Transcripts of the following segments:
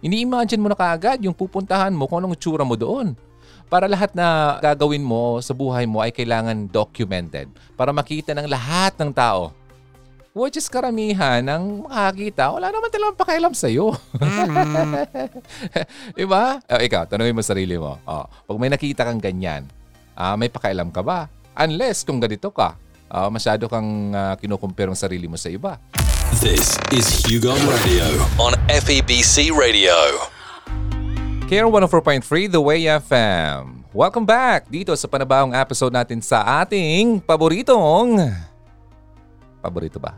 Ini-imagine mo na kaagad yung pupuntahan mo kung anong tsura mo doon. Para lahat na gagawin mo sa buhay mo ay kailangan documented para makita ng lahat ng tao. Which is karamihan ng makakita, wala naman talagang pakialam sa'yo. diba? O, ikaw, tanongin mo sarili mo. O, pag may nakita kang ganyan, ah, may pakialam ka ba? Unless kung ganito ka, ah, masyado kang uh, kinukumpare ang sarili mo sa iba. This is Hugo Radio on FEBC Radio. Care 104.3 The Way FM. Welcome back dito sa panabawang episode natin sa ating paboritong... Paborito ba?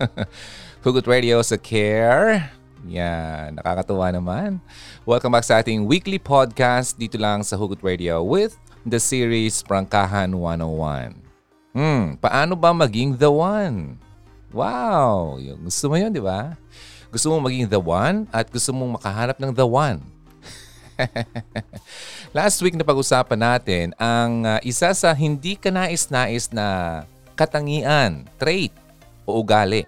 Hugot Radio sa Care. Yan, nakakatuwa naman. Welcome back sa ating weekly podcast dito lang sa Hugot Radio with the series Prangkahan 101. Hmm, paano ba maging the one? Wow! Gusto mo yun, di ba? Gusto mo maging the one at gusto mong makahanap ng the one. Last week na pag-usapan natin ang uh, isa sa hindi ka nais-nais na katangian, trait o ugali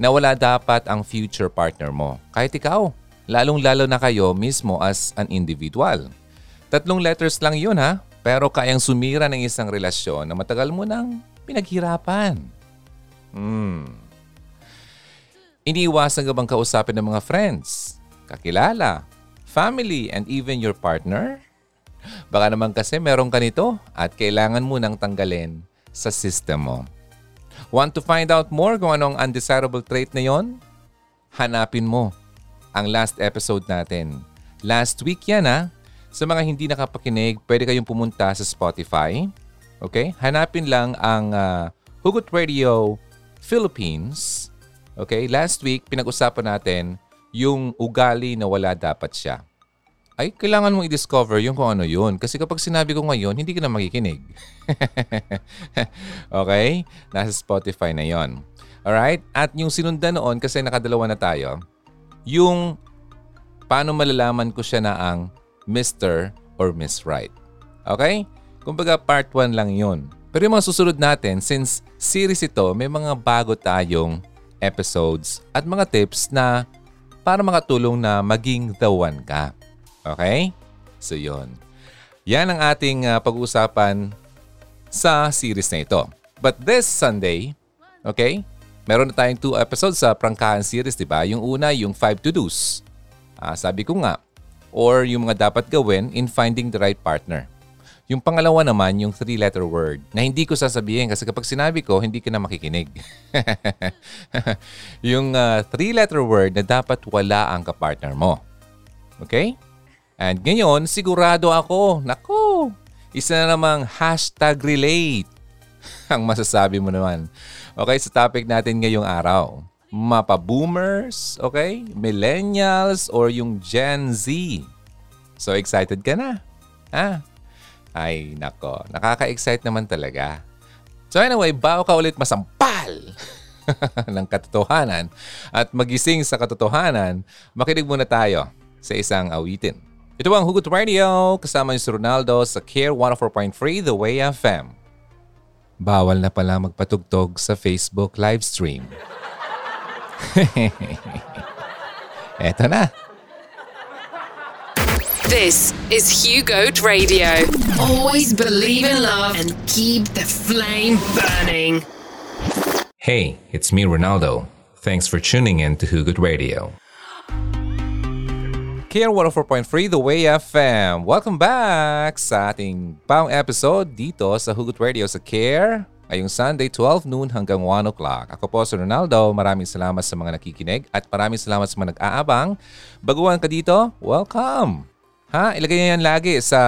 na wala dapat ang future partner mo. Kahit ikaw, lalong-lalo na kayo mismo as an individual. Tatlong letters lang yun ha, pero kayang sumira ng isang relasyon na matagal mo nang pinaghirapan. Hmm. Iniiwasan ka bang kausapin ng mga friends, kakilala, family, and even your partner? Baka naman kasi meron ka nito at kailangan mo nang tanggalin sa system mo. Want to find out more kung anong undesirable trait na yon? Hanapin mo ang last episode natin. Last week yan ha. Sa mga hindi nakapakinig, pwede kayong pumunta sa Spotify. Okay? Hanapin lang ang uh, Hugot Radio Philippines. Okay? Last week, pinag-usapan natin yung ugali na wala dapat siya. Ay, kailangan mong i-discover yung kung ano yun. Kasi kapag sinabi ko ngayon, hindi ka na makikinig. okay? Nasa Spotify na yon. Alright? At yung sinundan noon, kasi nakadalawa na tayo, yung paano malalaman ko siya na ang Mr. or Miss Right. Okay? Kumbaga part 1 lang yun. Pero yung mga susunod natin, since series ito, may mga bago tayong episodes at mga tips na para makatulong na maging the one ka. Okay? So yon. Yan ang ating uh, pag-uusapan sa series na ito. But this Sunday, okay, meron na tayong two episodes sa Prangkahan series, di ba? Yung una, yung 5 to-dos. Uh, sabi ko nga, or yung mga dapat gawin in finding the right partner. Yung pangalawa naman, yung three-letter word na hindi ko sasabihin kasi kapag sinabi ko, hindi ka na makikinig. yung uh, three-letter word na dapat wala ang kapartner mo. Okay? And ngayon, sigurado ako, nako, isa na namang hashtag relate ang masasabi mo naman. Okay, sa topic natin ngayong araw. Mapa-boomers, okay? Millennials, or yung Gen Z. So excited ka na? Ha? Ay, nako. Nakaka-excite naman talaga. So anyway, bago ka ulit masampal ng katotohanan at magising sa katotohanan, makinig muna tayo sa isang awitin. Ito ang Hugot Radio, kasama ni si Ronaldo sa Care 104.3 The Way FM. Bawal na pala magpatugtog sa Facebook live stream. Eto na. This is Hugo Radio. Always believe in love and keep the flame burning. Hey, it's me, Ronaldo. Thanks for tuning in to Hugo Radio. Care 104.3 The Way FM. Welcome back sa ating pang episode dito sa Hugot Radio sa Care ngayong Sunday 12 noon hanggang 1 o'clock. Ako po si Ronaldo. Maraming salamat sa mga nakikinig at maraming salamat sa mga nag-aabang. Baguhan ka dito, welcome! Ha? Ilagay niya yan lagi sa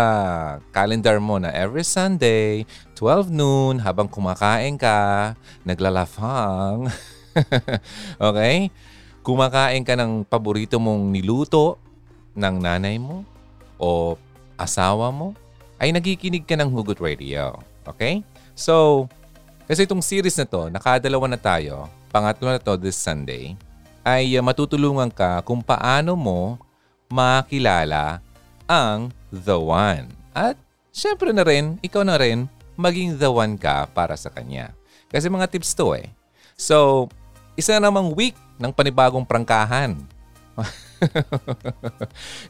calendar mo na every Sunday, 12 noon, habang kumakain ka, naglalafang. okay? Kumakain ka ng paborito mong niluto ng nanay mo o asawa mo, ay nagikinig ka ng Hugot Radio. Okay? So, kasi itong series na to, nakadalawa na tayo, pangatlo na to this Sunday, ay uh, matutulungan ka kung paano mo makilala ang the one. At syempre na rin, ikaw na rin, maging the one ka para sa kanya. Kasi mga tips to eh. So, isa namang week ng panibagong prangkahan.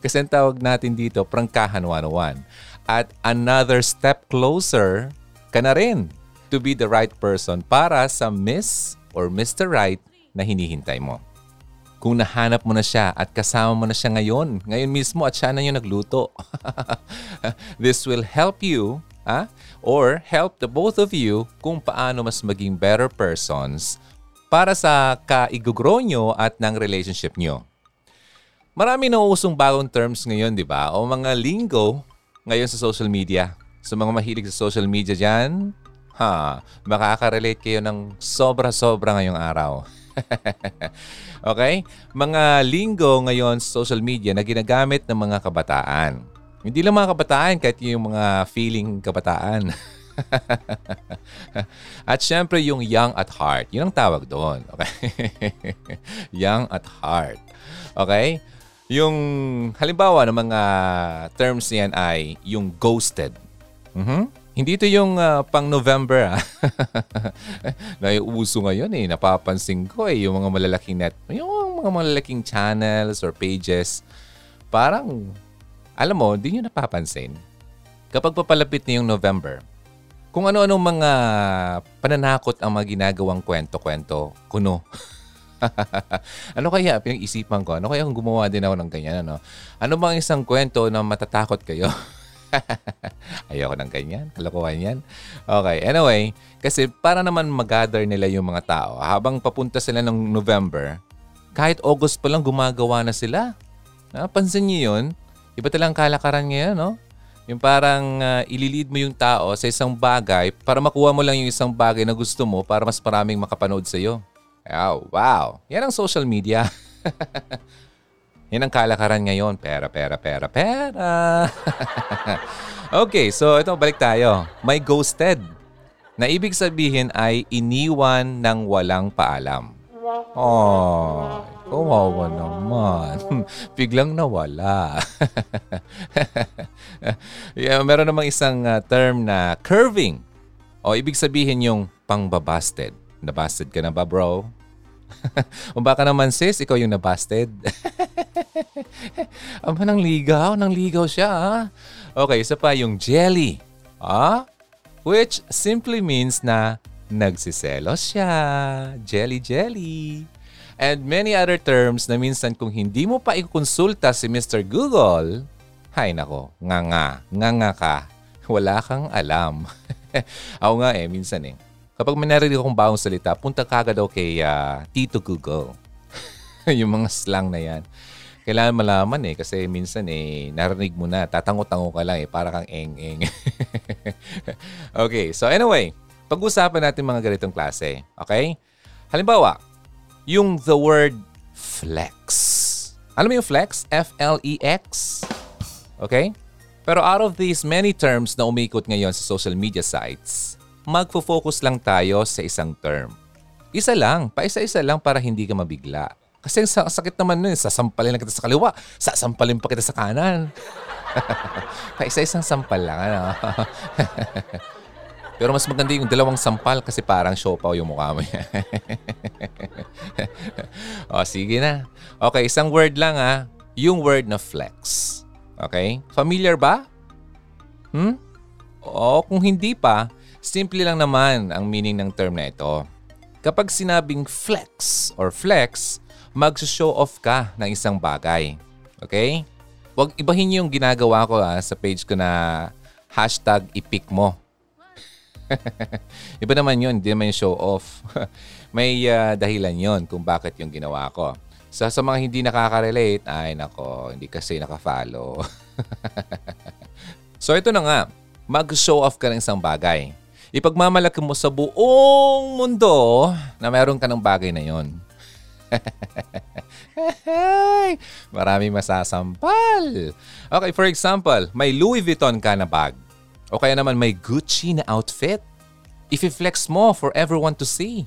Kasi ang tawag natin dito, prangkahan 101. At another step closer ka na rin to be the right person para sa Miss or Mr. Right na hinihintay mo. Kung nahanap mo na siya at kasama mo na siya ngayon, ngayon mismo at siya na yung nagluto. This will help you ah, or help the both of you kung paano mas maging better persons para sa kaigugrow nyo at ng relationship nyo. Marami na usong bagong terms ngayon, di ba? O mga lingo ngayon sa social media. Sa mga mahilig sa social media dyan, ha, makaka-relate kayo ng sobra-sobra ngayong araw. okay? Mga linggo ngayon sa social media na ginagamit ng mga kabataan. Hindi lang mga kabataan, kahit yung mga feeling kabataan. at syempre yung young at heart. Yun ang tawag doon. Okay? young at heart. Okay? Yung halimbawa ng mga terms niyan ay yung ghosted. Mm-hmm. Hindi ito yung uh, pang November ah. Naiuso ngayon eh. Napapansin ko eh yung mga malalaking net, yung mga malalaking channels or pages. Parang, alam mo, di nyo napapansin. Kapag papalapit na yung November, kung ano-anong mga pananakot ang mga ginagawang kwento-kwento, kuno. ano kaya pinag-isipan ko? Ano kaya kung gumawa din ako ng ganyan? Ano, ano bang isang kwento na matatakot kayo? Ayoko ng ganyan. Kalokohan yan. Okay. Anyway, kasi para naman mag-gather nila yung mga tao, habang papunta sila ng November, kahit August pa lang gumagawa na sila. Napansin niyo yun? Iba talang kalakaran ngayon, no? Yung parang uh, ililid mo yung tao sa isang bagay para makuha mo lang yung isang bagay na gusto mo para mas maraming makapanood sa iyo. Oh, wow. Yan ang social media. Yan ang kalakaran ngayon. Pera, pera, pera, pera. okay, so ito, balik tayo. May ghosted. Na ibig sabihin ay iniwan ng walang paalam. Oh, kawawa naman. Biglang nawala. yeah, meron namang isang uh, term na curving. O ibig sabihin yung pangbabasted. Nabasted ka na ba, bro? o baka naman sis, ikaw yung nabasted. Aba, nang ligaw, nang ligaw siya. Ha? Okay, isa pa yung jelly. Ah? Which simply means na nagsiselos siya. Jelly, jelly. And many other terms na minsan kung hindi mo pa ikukonsulta si Mr. Google, hay nako, nga nga, nga nga ka. Wala kang alam. Ako nga eh, minsan eh. Kapag may narinig akong bagong salita, punta kagad daw kay uh, Tito Google. yung mga slang na yan kailangan malaman eh kasi minsan eh narinig mo na, tatango-tango ka lang eh para kang eng-eng. okay, so anyway, pag-usapan natin mga ganitong klase. Okay? Halimbawa, yung the word flex. Alam mo yung flex? F-L-E-X? Okay? Pero out of these many terms na umikot ngayon sa social media sites, magfo-focus lang tayo sa isang term. Isa lang, pa isa-isa lang para hindi ka mabigla. Kasi ang sakit naman nun, sasampalin lang kita sa kaliwa, sasampalin pa kita sa kanan. Paisa-isang sampal lang, ano? Pero mas maganda yung dalawang sampal kasi parang siopaw yung mukha mo. o, sige na. Okay, isang word lang ha. Yung word na flex. Okay? Familiar ba? Hmm? O kung hindi pa, simple lang naman ang meaning ng term na ito. Kapag sinabing flex or flex, mag-show off ka ng isang bagay. Okay? Huwag ibahin yung ginagawa ko ha, ah, sa page ko na hashtag ipik mo. Iba naman yun, hindi naman yung show off. May uh, dahilan yon kung bakit yung ginawa ko. Sa, sa mga hindi nakaka-relate, ay nako, hindi kasi naka-follow. so ito na nga, mag-show off ka ng isang bagay. Ipagmamalaki mo sa buong mundo na meron ka ng bagay na yon. Maraming masasampal. Okay, for example, may Louis Vuitton ka na bag. O kaya naman may Gucci na outfit. If-flex mo for everyone to see.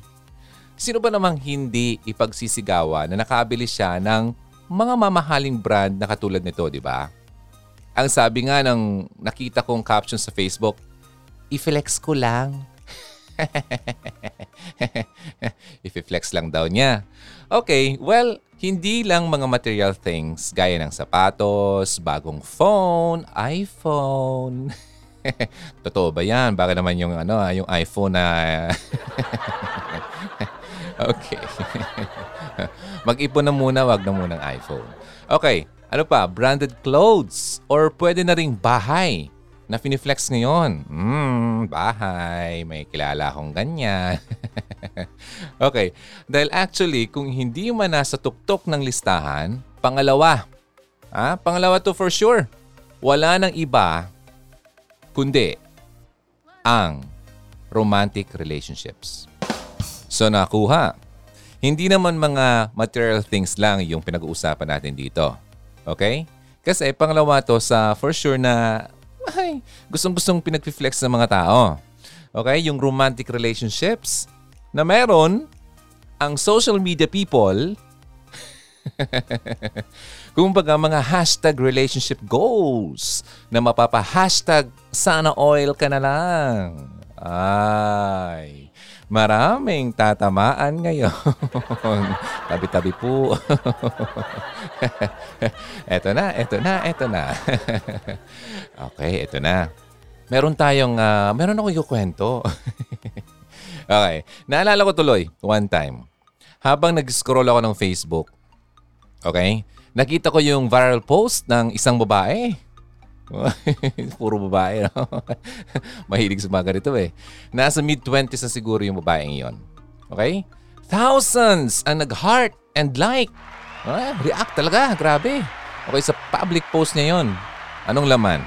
Sino ba namang hindi ipagsisigawa na nakabili siya ng mga mamahaling brand na katulad nito, di ba? Ang sabi nga ng nakita kong caption sa Facebook, i-flex ko lang. I-flex lang daw niya. Okay, well, hindi lang mga material things gaya ng sapatos, bagong phone, iPhone. Totoo ba yan? Baka naman yung, ano, ah, yung iPhone na... okay. Mag-ipon na muna, wag na munang iPhone. Okay, ano pa? Branded clothes or pwede na ring bahay na finiflex ngayon. Hmm, bahay. May kilala akong ganyan. okay. Dahil actually, kung hindi man nasa tuktok ng listahan, pangalawa. Ah, pangalawa to for sure. Wala nang iba kundi ang romantic relationships. So nakuha. Hindi naman mga material things lang yung pinag-uusapan natin dito. Okay? Kasi pangalawa to sa for sure na ay, gustong-gustong pinag-flex ng mga tao. Okay? Yung romantic relationships na meron ang social media people Kumbaga mga hashtag relationship goals na mapapa-hashtag sana oil ka na lang. Ay, maraming tatamaan ngayon. Tabi-tabi po. eto na, eto na, eto na. okay, eto na. Meron tayong, uh, meron ako yung kwento. okay, naalala ko tuloy, one time. Habang nag-scroll ako ng Facebook, okay, nakita ko yung viral post ng isang babae Puro babae, no? Mahilig sa mga ganito eh. Nasa mid-20s na siguro yung babaeng yon. Okay? Thousands ang nag-heart and like. Ah, react talaga, grabe. Okay, sa public post niya yon. Anong laman?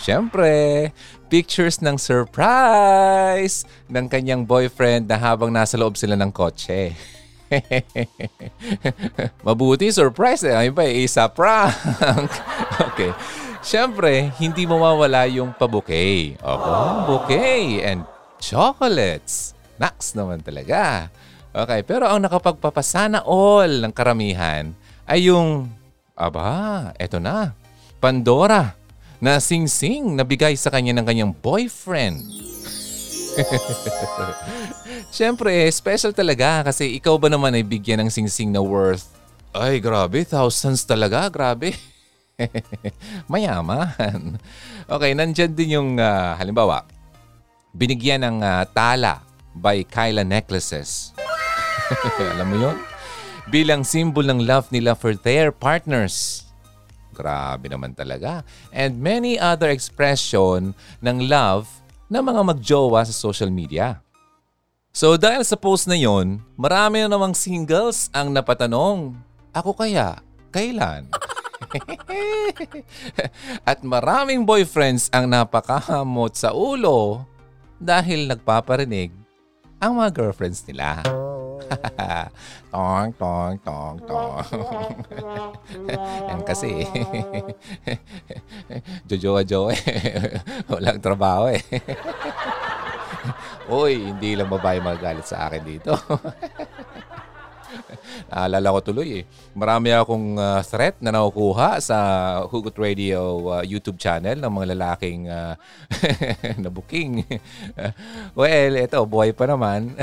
Siyempre, pictures ng surprise ng kanyang boyfriend na habang nasa loob sila ng kotse. Mabuti, surprise eh. Ay ba, isa prank. okay. Siyempre, hindi mawawala yung pabuke. Opo, bouquet and chocolates. Naks naman talaga. Okay, pero ang nakapagpapasana all ng karamihan ay yung, aba, eto na, Pandora na sing-sing na bigay sa kanya ng kanyang boyfriend. Siyempre, special talaga kasi ikaw ba naman ay bigyan ng sing-sing na worth ay, grabe. Thousands talaga. Grabe. Mayaman. Okay, nandyan din yung uh, halimbawa, binigyan ng uh, tala by Kyla Necklaces. Alam mo yon? Bilang symbol ng love nila for their partners. Grabe naman talaga. And many other expression ng love ng mga magjowa sa social media. So dahil sa post na yon, marami na namang singles ang napatanong, ako kaya, kailan? At maraming boyfriends ang napakahamot sa ulo dahil nagpaparinig ang mga girlfriends nila. tong, tong, tong, tong. Yan kasi. Jojoa-joa eh. Walang trabaho eh. Uy, hindi lang babae magalit sa akin dito. Naalala ko tuloy eh. Marami akong uh, threat na nakukuha sa Hugot Radio uh, YouTube channel ng mga lalaking uh, na booking. well, ito, buhay pa naman.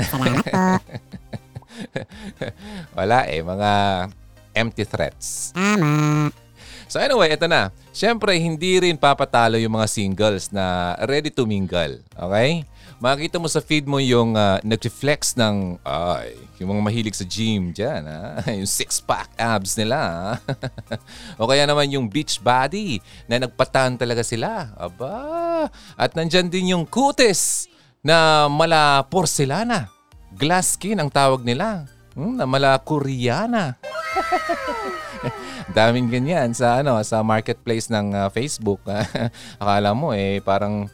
Wala eh, mga empty threats. Tama. So anyway, ito na. Siyempre, hindi rin papatalo yung mga singles na ready to mingle. Okay? Makikita mo sa feed mo yung uh, nag-reflex ng, ay, yung mga mahilig sa gym dyan, ha? yung six-pack abs nila. o kaya naman yung beach body na nagpatan talaga sila. Aba, at nandyan din yung kutis na mala porcelana. Glass skin ang tawag nila. Hmm, na mala koreana. Daming ganyan sa ano sa marketplace ng uh, Facebook. Akala mo eh parang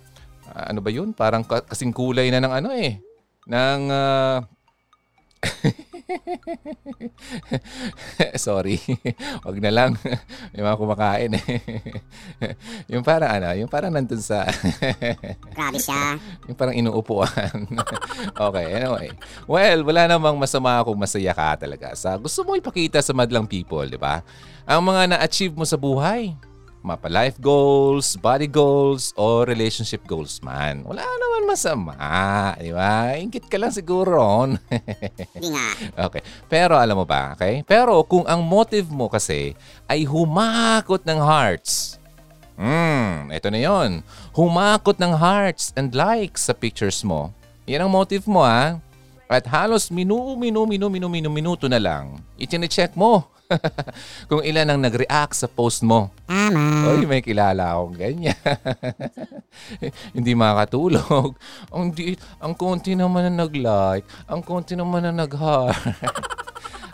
uh, ano ba yun? Parang kasing kulay na ng ano eh. Ng uh, Sorry. Wag na lang. May mga kumakain eh. yung parang ano, yung parang nandun sa... Grabe siya. Yung parang inuupuan. okay, anyway. Well, wala namang masama kung masaya ka talaga sa gusto mo ipakita sa madlang people, di ba? Ang mga na-achieve mo sa buhay mapa life goals, body goals, o relationship goals man. Wala naman masama, di ba? Ingit ka lang siguro nga. okay. Pero alam mo ba, okay? Pero kung ang motive mo kasi ay humakot ng hearts, Hmm, ito na yon. Humakot ng hearts and likes sa pictures mo. Yan ang motive mo ha. At halos minu, minu, minu, minu, minu, minuto na lang, itine-check mo kung ilan ang nag-react sa post mo. Tama. Oy, may kilala akong ganyan. Hindi makatulog. Ang, di, ang konti naman na nag-like. Ang konti naman na nag-heart.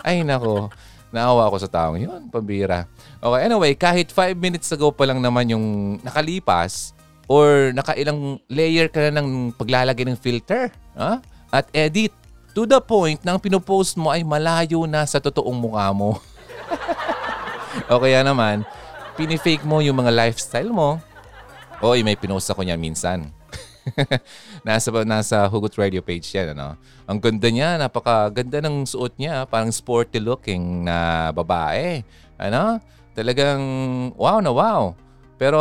Ay, nako. Naawa ako sa taong yun. Pambira. Okay, anyway, kahit 5 minutes ago pa lang naman yung nakalipas or nakailang layer ka na ng paglalagay ng filter ha? at edit to the point na ang pinopost mo ay malayo na sa totoong mukha mo. o kaya naman, pinifake mo yung mga lifestyle mo. Oy, may pinost ako niyan minsan. nasa nasa Hugot Radio page yan, ano. Ang ganda niya, napakaganda ng suot niya, parang sporty looking na babae. Ano? Talagang wow na wow. Pero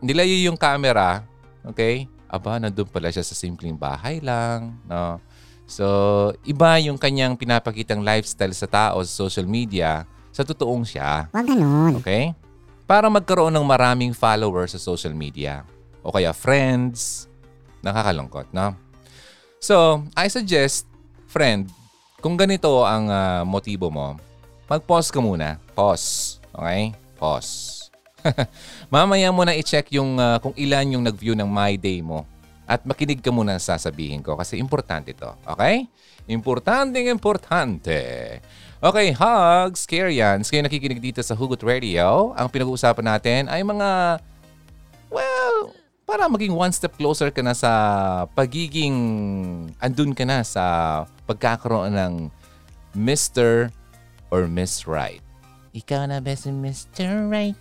nilayo yung camera, okay? Aba, nandun pala siya sa simpleng bahay lang, no? So, iba yung kanyang pinapakitang lifestyle sa tao sa social media sa totoong siya. Huwag ganun. Okay? Para magkaroon ng maraming followers sa social media. O kaya friends. Nakakalungkot, no? So, I suggest, friend, kung ganito ang ah, motibo mo, mag-pause ka muna. Pause. Okay? Pause. Mamaya mo na i-check yung ah, kung ilan yung nag-view ng My Day mo. At makinig ka muna sa sasabihin ko kasi importante to. Okay? Importanteng importante. Okay, hugs, Karians. Kayo nakikinig dito sa Hugot Radio. Ang pinag-uusapan natin ay mga, well, para maging one step closer ka na sa pagiging, andun ka na sa pagkakaroon ng Mr. or Miss Right. Ikaw na ba si Mr. Right?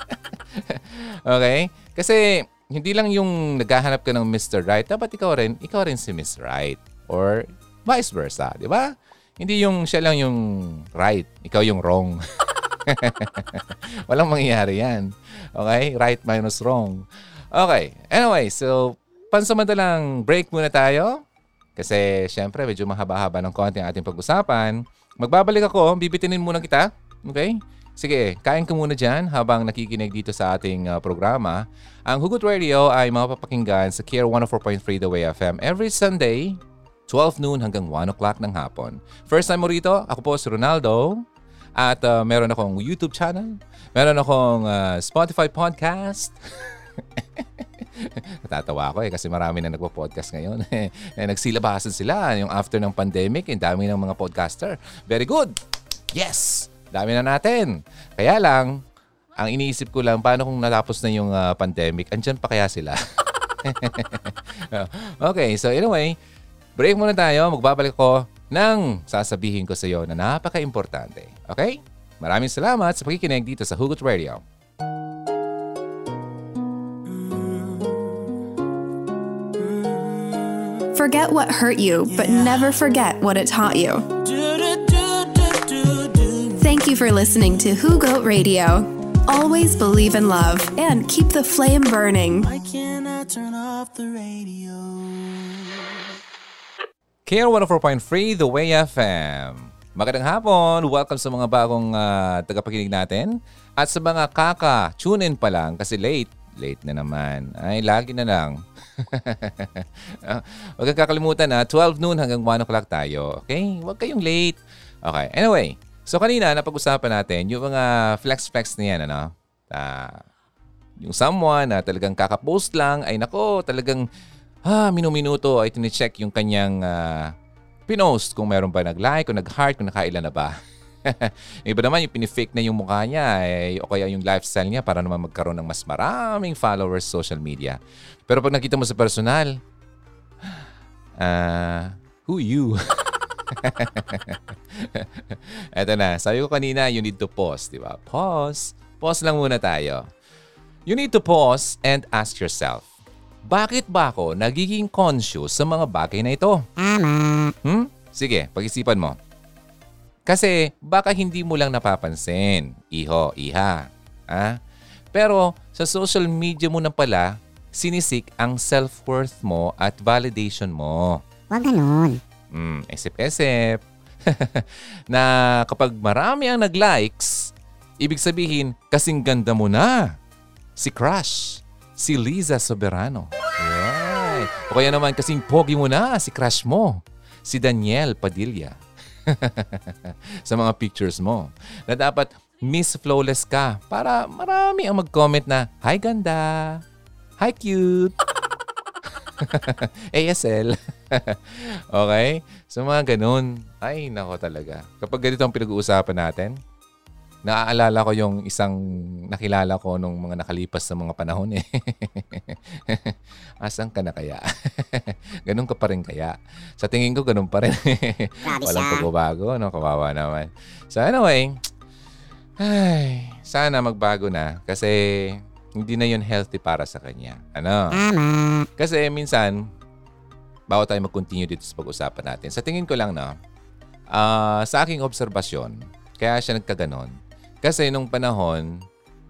okay? Kasi hindi lang yung naghahanap ka ng Mr. Right, dapat ikaw rin, ikaw rin si Miss Right. Or vice versa, di ba? Hindi yung siya lang yung right, ikaw yung wrong. Walang mangyayari yan. Okay? Right minus wrong. Okay. Anyway, so pansamantalang break muna tayo. Kasi syempre medyo mahaba-haba ng konti ang ating pag-usapan. Magbabalik ako, bibitinin muna kita. Okay? Sige, kain ka muna dyan habang nakikinig dito sa ating uh, programa. Ang Hugot Radio ay mapapakinggan sa Care 104.3 The Way FM every Sunday, 12 noon hanggang 1 o'clock ng hapon. First time mo rito, ako po si Ronaldo. At uh, meron akong YouTube channel. Meron akong uh, Spotify podcast. Natatawa ako eh kasi marami na nagpo-podcast ngayon. eh, nagsilabasan sila yung after ng pandemic. Ang dami ng mga podcaster. Very good! Yes! Dami na natin. Kaya lang, ang iniisip ko lang, paano kung natapos na yung uh, pandemic, andyan pa kaya sila? okay, so anyway, break muna tayo. Magbabalik ko ng sasabihin ko sa iyo na napaka-importante. Okay? Maraming salamat sa pakikinig dito sa Hugot Radio. Forget what hurt you, but never forget what it taught you. Thank you for listening to Who Goat Radio. Always believe in love and keep the flame burning. Why can't I turn off the radio? Care 104.3 The Way FM. Magandang hapon. Welcome sa mga bagong ah, tagapakinig natin. At sa mga kaka-tune in pa lang kasi late. Late na naman. Ay, lagi na lang. Ah, Huwag kang kakalimutan na 12 noon hanggang 1 o'clock tayo. Okay? Huwag kayong late. Okay. Anyway, so kanina napag-usapan natin yung mga flex-flex na yan, ano? Ah, yung someone na talagang kakapost lang, ay nako, talagang ah, minuminuto ay tinicheck yung kanyang ah, pinost kung meron ba nag-like, kung nag-heart, kung nakailan na ba. Iba naman yung pinifake na yung mukha niya eh, o kaya yung lifestyle niya para naman magkaroon ng mas maraming followers sa social media. Pero pag nakita mo sa personal, ah, who you? Eto na, sabi ko kanina, you need to pause, di ba? Pause. Pause lang muna tayo. You need to pause and ask yourself, bakit ba ako nagiging conscious sa mga bagay na ito? Tama. Hmm? Sige, pag-isipan mo. Kasi baka hindi mo lang napapansin, iho, iha. Ha? Pero sa social media mo na pala, sinisik ang self-worth mo at validation mo. Huwag ganun. Hmm, isip-isip. na kapag marami ang nag-likes, ibig sabihin, kasing ganda mo na. Si Crush, si Liza Soberano. Right. O kaya naman kasing pogi mo na si crush mo, si Daniel Padilla. sa mga pictures mo. Na dapat Miss Flawless ka para marami ang mag-comment na, Hi ganda! Hi cute! ASL. okay? So mga ganun. Ay, nako talaga. Kapag ganito ang pinag-uusapan natin, naaalala ko yung isang nakilala ko nung mga nakalipas na mga panahon eh. Asan ka na kaya? ganun ka pa rin kaya? Sa tingin ko, ganun pa rin. Walang pagbabago, no? Kawawa naman. So anyway, ay, sana magbago na kasi hindi na yun healthy para sa kanya. Ano? Kasi minsan, bago tayo mag-continue dito sa pag-usapan natin, sa tingin ko lang na, ah, sa aking obserbasyon, kaya siya nagkaganon. Kasi nung panahon,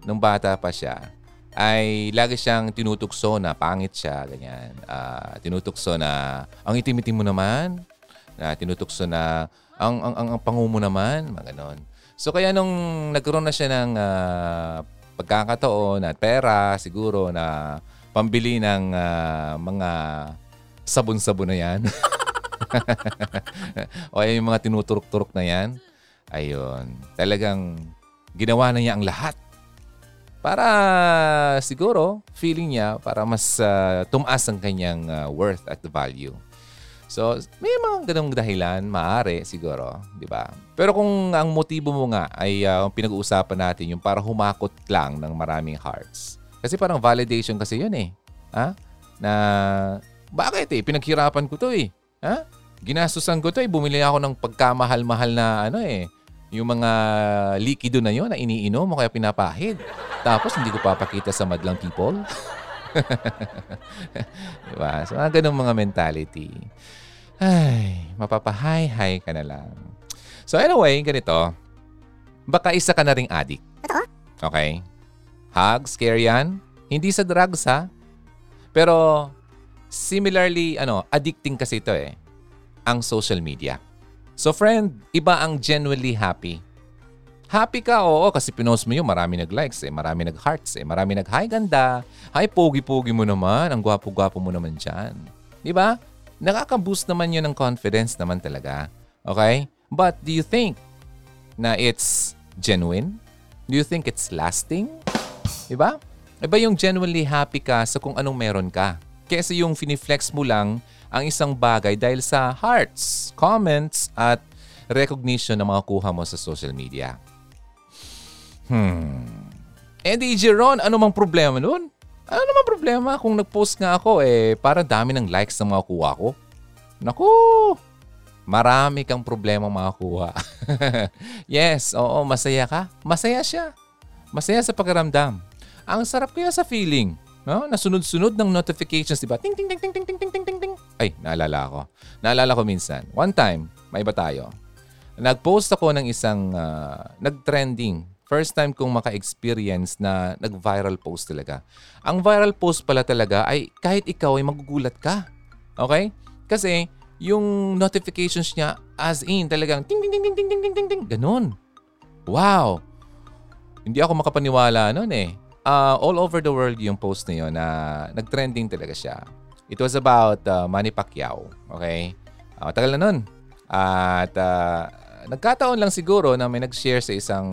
nung bata pa siya, ay lagi siyang tinutukso na pangit siya, ganyan. Ah, tinutukso na, ang itim-itim mo naman, na tinutukso na, ang, ang, ang, ang pangu naman, mga ganon. So kaya nung nagkaroon na siya ng ah, pagkakataon at pera, siguro na pambili ng ah, mga sabon-sabon na yan. o yung mga tinuturok-turok na yan. Ayun. Talagang ginawa na niya ang lahat. Para siguro, feeling niya, para mas ah, tumaas ang kanyang ah, worth at value. So, may mga ganong dahilan, maaari siguro, di ba? Pero kung ang motibo mo nga ay ang pinag-uusapan natin, yung para humakot lang ng maraming hearts. Kasi parang validation kasi yun eh. Ha? Na, bakit eh? Pinaghirapan ko to eh. Ha? Ginastusan ko to eh. Bumili ako ng pagkamahal-mahal na ano eh. Yung mga likido na yun na iniinom mo kaya pinapahid. Tapos hindi ko papakita sa madlang people. diba? So, mga ganong mga mentality. Ay, mapapahay-hay ka na lang. So anyway, ganito. Baka isa ka na ring addict. Okay? Hugs, care yan. Hindi sa drugs ha. Pero similarly, ano, addicting kasi ito eh. Ang social media. So friend, iba ang genuinely happy. Happy ka, oo, kasi pinost mo yun, marami nag-likes eh, marami nag-hearts eh, marami nag-hi ganda, hi pogi-pogi mo naman, ang gwapo-gwapo mo naman dyan. Di ba? Nakaka-boost naman yun ng confidence naman talaga. Okay? But do you think na it's genuine? Do you think it's lasting? Di ba? Iba yung genuinely happy ka sa kung anong meron ka. Kesa yung finiflex mo lang ang isang bagay dahil sa hearts, comments, at recognition na mga kuha mo sa social media. Hmm. Eh di Jeron, ano mang problema nun? Ano naman problema kung nag-post nga ako eh parang dami ng likes na mga kuha ko? Naku! Marami kang problema makakuha. yes, oo, masaya ka. Masaya siya. Masaya sa pakiramdam. Ang sarap kaya sa feeling. No? Nasunod-sunod ng notifications, di ba? Ting, ting, ting, ting, ting, ting, ting, ting, ting, ting. Ay, naalala ko. Naalala ko minsan. One time, may iba tayo. Nag-post ako ng isang ah, nag-trending. First time kong maka-experience na nag-viral post talaga. Ang viral post pala talaga ay kahit ikaw ay magugulat ka. Okay? Kasi yung notifications niya as in talagang ting ting ting ting ting ting ting ting ganun. Wow. Hindi ako makapaniwala noon eh. Ah, all over the world yung post na yun na nag-trending talaga siya. It was about uh, Manny Pacquiao. Okay? Ah, matagal na nun. At ah, nagkataon lang siguro na may nag-share sa isang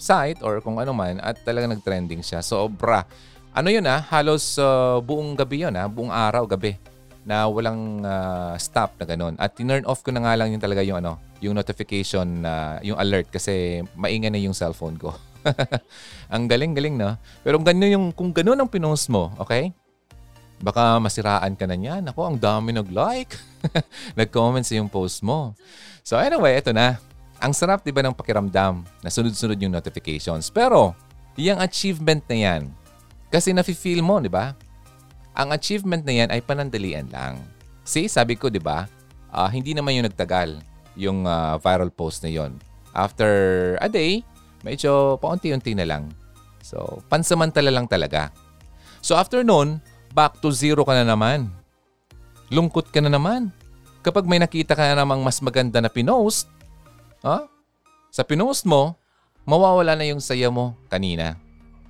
site or kung ano man at talagang nag-trending siya. Sobra. Ano yun ah, halos uh, buong gabi yun ah, buong araw, gabi na walang ah, stop na ganun. At tinurn off ko na nga lang yung talaga yung ano, yung notification na yung alert kasi maingay na yung cellphone ko. ang galing-galing no. Pero kung ganun yung kung ganun ang pinost mo, okay? Baka masiraan ka na niyan. Ako, ang dami nag-like. Nag-comment sa yung post mo. So anyway, ito na. Ang sarap 'di ba ng pakiramdam na sunod-sunod yung notifications. Pero, yung achievement na yan, kasi nafe-feel mo, 'di ba? Ang achievement na yan ay panandalian lang. See, sabi ko, 'di ba? ah, hindi naman yung nagtagal yung ah, viral post na yon. After a day, medyo paunti-unti na lang. So, pansamantala lang talaga. So after noon, back to zero ka na naman. Lungkot ka na naman. Kapag may nakita ka na namang mas maganda na pinost, ha? sa pinost mo, mawawala na yung saya mo kanina.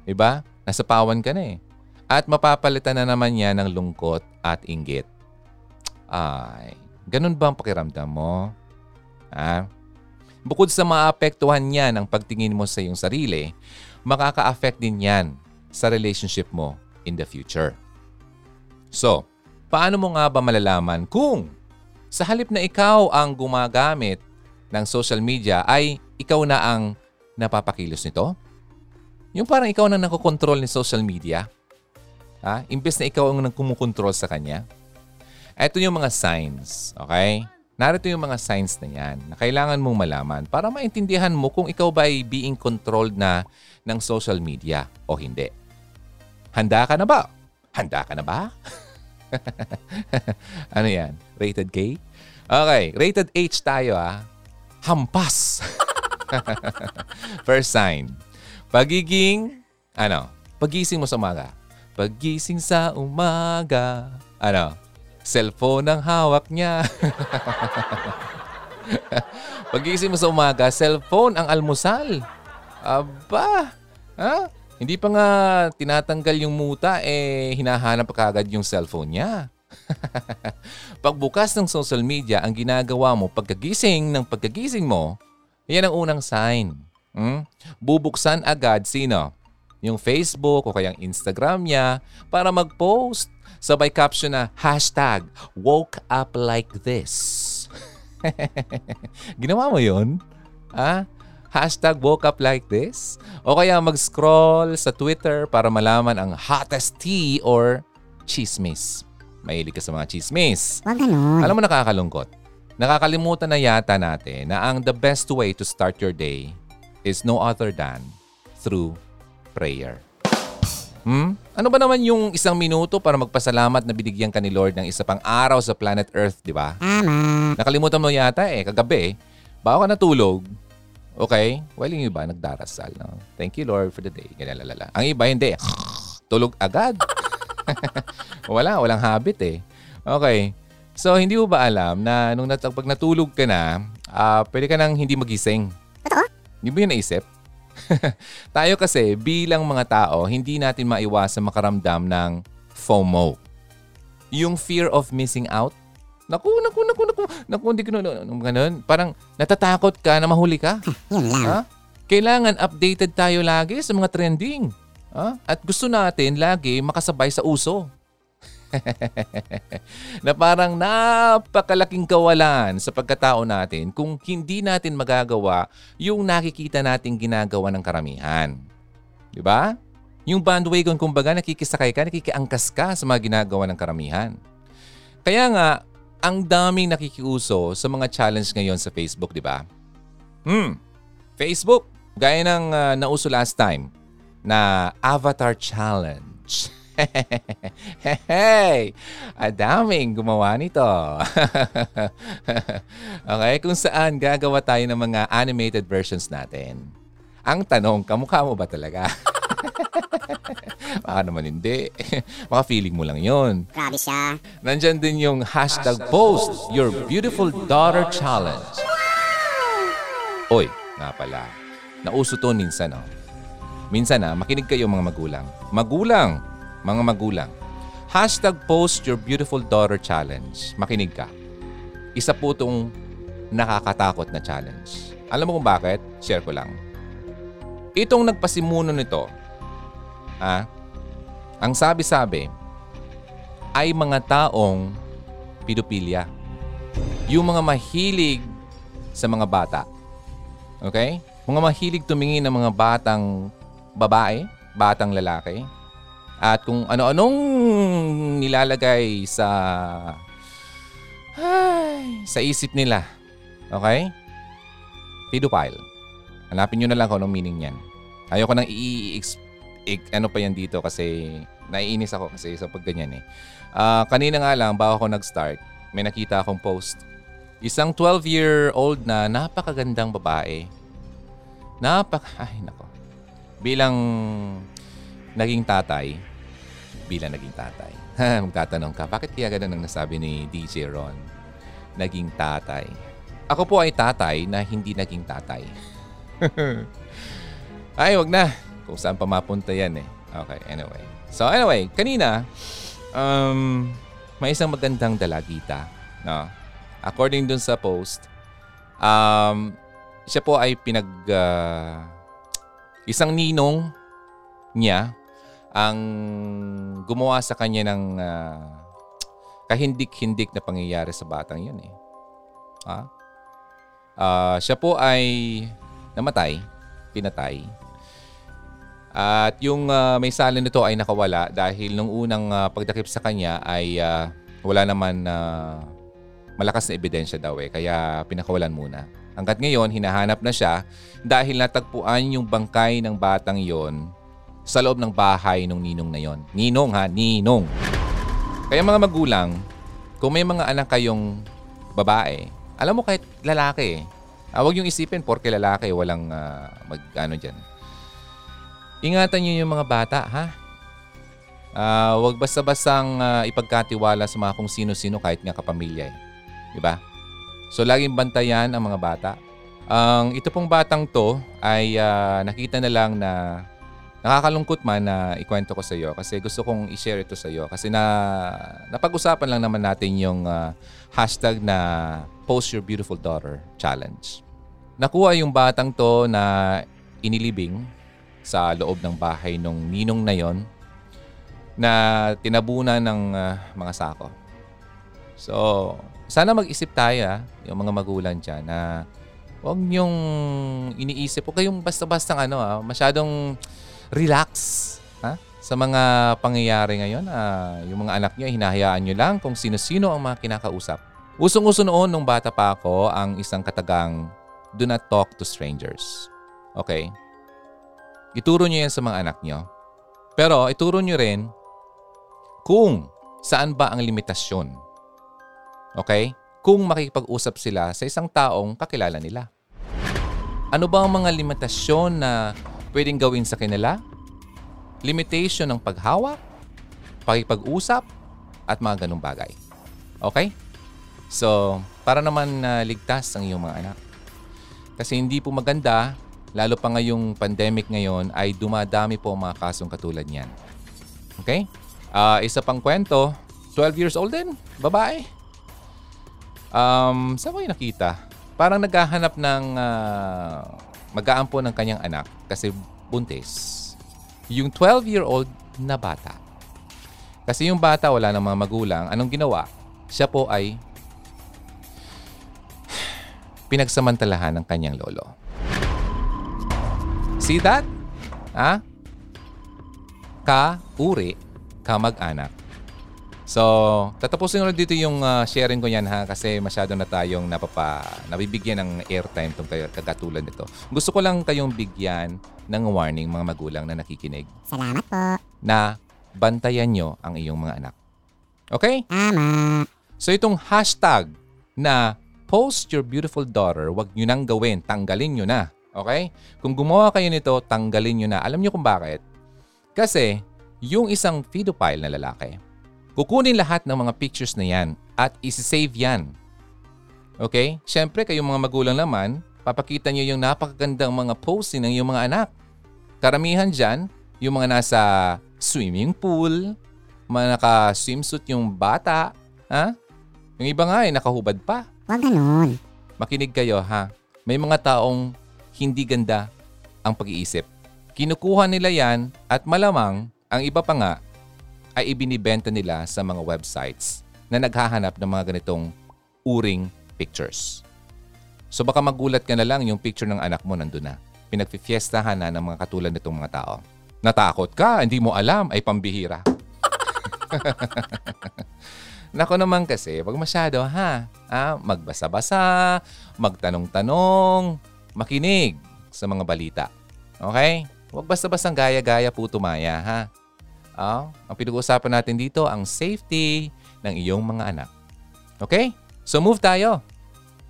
Diba? Nasa pawan ka na eh. At mapapalitan na naman yan ng lungkot at inggit. Ay, ganun ba ang pakiramdam mo? Ha? Bukod sa maapektuhan niyan ang pagtingin mo sa iyong sarili, makaka-affect din yan sa relationship mo in the future. So, paano mo nga ba malalaman kung sa halip na ikaw ang gumagamit ng social media ay ikaw na ang napapakilos nito? Yung parang ikaw na nakokontrol ni social media? Ha? Imbes na ikaw ang kumukontrol sa kanya? Ito yung mga signs, okay? Narito yung mga signs na yan na kailangan mong malaman para maintindihan mo kung ikaw ba ay being controlled na ng social media o hindi. Handa ka na ba? Handa ka na ba? ano yan? Rated K? Okay, rated H tayo ah. Hampas. First sign. Pagiging, ano, pagising mo sa umaga. Pagising sa umaga. Ano, cellphone ang hawak niya. Pagising mo sa umaga, cellphone ang almusal. Aba, ha? Hindi pa nga tinatanggal yung muta, eh hinahanap pa kagad yung cellphone niya. Pagbukas ng social media, ang ginagawa mo pagkagising ng pagkagising mo, yan ang unang sign. Hmm? Bubuksan agad sino? Yung Facebook o kayang Instagram niya para mag-post. Sabay caption na hashtag woke up like this. Ginawa mo yun? Ha? Hashtag woke up like this? O kaya mag-scroll sa Twitter para malaman ang hottest tea or chismis. Mahilig ka sa mga chismis. Huwag ganun. Alam mo nakakalungkot. Nakakalimutan na yata natin na ang the best way to start your day is no other than through prayer. Hmm? Ano ba naman yung isang minuto para magpasalamat na binigyan ka ni Lord ng isa pang araw sa planet Earth, di ba? Tama. Nakalimutan mo yata eh, kagabi, bago ka natulog, okay? Well, yung iba nagdarasal. No? Thank you Lord for the day. Ganyan lalala. Ang iba hindi. Tulog agad. Wala, walang habit eh. Okay. So, hindi mo ba alam na nung nat- pag natulog ka na, ah pwede ka nang hindi magising? Totoo? Hindi mo yun naisip? Tayo kasi, bilang mga tao, hindi natin maiwasan makaramdam ng FOMO. Yung fear of missing out. Naku, naku, naku, naku. Naku, hindi ko na, ganun. Parang natatakot ka na mahuli ka. Lang. Ha? Kailangan updated tayo lagi sa mga trending. Ha? At gusto natin lagi makasabay sa uso. na parang napakalaking kawalan sa pagkatao natin kung hindi natin magagawa yung nakikita nating ginagawa ng karamihan. Di ba? Yung bandwagon, kumbaga, nakikisakay ka, nakikiangkas ka sa mga ginagawa ng karamihan. Kaya nga, ang daming nakikiuso sa mga challenge ngayon sa Facebook, di ba? Hmm, Facebook. Gaya ng uh, nauso last time na Avatar Challenge. hey, adaming gumawa nito. okay, kung saan gagawa tayo ng mga animated versions natin. Ang tanong, kamukha mo ba talaga? Baka naman hindi. Baka feeling mo lang yon. Grabe siya. Nandyan din yung hashtag post your beautiful daughter challenge. Oy, nga pala. Nauso to minsan, oh. Minsan na, makinig kayo mga magulang. Magulang, mga magulang. Hashtag post your beautiful daughter challenge. Makinig ka. Isa po itong nakakatakot na challenge. Alam mo kung bakit? Share ko lang. Itong nagpasimuno nito, ha, ang sabi-sabi ay mga taong pedophilia. Yung mga mahilig sa mga bata. Okay? Mga mahilig tumingin ng mga batang babae, batang lalaki. At kung ano-anong nilalagay sa ay, sa isip nila. Okay? Pedophile. Hanapin nyo na lang kung anong meaning yan. Ayoko nang i ano pa yan dito kasi naiinis ako kasi sa pag ganyan eh. Ah, kanina nga lang, bago ako nag-start, may nakita akong post. Isang 12-year-old na napakagandang babae. Napak... Ay, nako. Bilang naging tatay, bilang naging tatay. Magtatanong ka, bakit kaya ganun ang nasabi ni DJ Ron? Naging tatay. Ako po ay tatay na hindi naging tatay. ay, wag na. Kung saan pa mapunta yan eh. Okay, anyway. So anyway, kanina, um, may isang magandang dalagita. No? According dun sa post, um, siya po ay pinag... ah, isang ninong niya ang gumawa sa kanya ng ah, kahindik-hindik na pangyayari sa batang yun eh. Ah? Ah, siya po ay namatay, pinatay. At yung ah, may salin nito ay nakawala dahil nung unang ah, pagdakip sa kanya ay ah, wala naman na malakas na ebidensya daw eh. Kaya pinakawalan muna. Hanggat ngayon, hinahanap na siya dahil natagpuan yung bangkay ng batang yon sa loob ng bahay ng ninong na yon. Ninong ha, ninong. Kaya mga magulang, kung may mga anak kayong babae, alam mo kahit lalaki, ah, huwag yung isipin porke lalaki, walang ah, mag, ano dyan. Ingatan niyo yung mga bata, ha? Ah, huwag basta-bastang ah, ipagkatiwala sa mga kung sino-sino kahit nga kapamilya eh. Di ba? So laging bantayan ang mga bata. Ang ito pong batang to ay ah, nakita na lang na nakakalungkot man na ikwento ko sa iyo kasi gusto kong i-share ito sa iyo kasi na napag-usapan lang naman natin yung ah, hashtag na Post Your Beautiful Daughter Challenge. Nakuha yung batang to na inilibing sa loob ng bahay nung ninong na yon na tinabunan ng ah, mga sako. So, sana mag-isip tayo ah, yung mga magulang dyan na huwag niyong iniisip. Huwag kayong basta-bastang ano ah, masyadong relax ha? sa mga pangyayari ngayon. Ah, yung mga anak niyo, hinahayaan niyo lang kung sino-sino ang mga kinakausap. Usong-uso noon nung bata pa ako ang isang katagang do not talk to strangers. Okay? Ituro niyo yan sa mga anak niyo. Pero ituro niyo rin kung saan ba ang limitasyon. Okay? Kung makikipag-usap sila sa isang taong kakilala nila. Ano ba ang mga limitasyon na pwedeng gawin sa kanila? Limitation ng paghawak, pakipag-usap, at mga ganong bagay. Okay? So, para naman na ligtas ang iyong mga anak. Kasi hindi po maganda, lalo pa ngayong pandemic ngayon, ay dumadami po mga kasong katulad niyan. Okay? Ah, isa pang kwento, 12 years old din, babae. Um, saan ko nakita? Parang naghahanap ng ah, mag-aampo ng kanyang anak kasi buntis. Yung 12-year-old na bata. Kasi yung bata wala ng mga magulang, anong ginawa? Siya po ay pinagsamantalahan ng kanyang lolo. See that? Ha? Ka-uri, ka-mag-anak. So, tatapusin ko dito yung ah, sharing ko yan ha kasi masyado na tayong napapa, nabibigyan ng airtime tong kay- kagatulan nito. Gusto ko lang kayong bigyan ng warning mga magulang na nakikinig Salamat po. na bantayan nyo ang iyong mga anak. Okay? Tama. So itong hashtag na post your beautiful daughter, wag nyo nang gawin, tanggalin nyo na. Okay? Kung gumawa kayo nito, tanggalin nyo na. Alam nyo kung bakit? Kasi yung isang pedophile na lalaki, kukunin lahat ng mga pictures na yan at isi-save yan. Okay? Siyempre, kayong mga magulang naman, papakita nyo yung napakagandang mga posting ng iyong mga anak. Karamihan dyan, yung mga nasa swimming pool, mga naka-swimsuit yung bata, ha? Yung iba nga ay nakahubad pa. Huwag ganun. Makinig kayo ha. May mga taong hindi ganda ang pag-iisip. Kinukuha nila yan at malamang ang iba pa nga ay ibinibenta nila sa mga websites na naghahanap ng mga ganitong uring pictures. So baka magulat ka na lang yung picture ng anak mo nandun na. Pinagpifiestahan na ng mga katulad nitong mga tao. Natakot ka, hindi mo alam, ay pambihira. Nako naman kasi, wag masyado ha. Ah, magbasa-basa, magtanong-tanong, makinig sa mga balita. Okay? Huwag basta-bastang gaya-gaya po tumaya ha. Ah, ang pinag-uusapan natin dito ang safety ng iyong mga anak. Okay? So move tayo.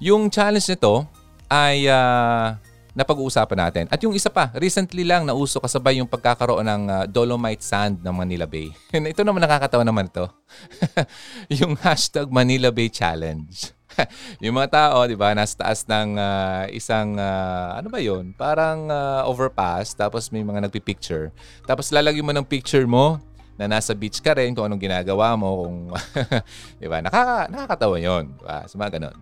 Yung challenge nito ay ah, na pag-uusapan natin. At yung isa pa, recently lang nauso kasabay yung pagkakaroon ng uh, Dolomite Sand ng Manila Bay. ito naman nakakatawa naman ito. yung hashtag Manila Bay Challenge. yung mga tao, di ba, nasa taas ng uh, isang, uh, ano ba yun? Parang uh, overpass, tapos may mga nagpipicture. Tapos lalagyan mo ng picture mo na nasa beach ka rin kung anong ginagawa mo, kung, di ba, nakaka, nakakatawa yun. Di ba? So, mga ganun.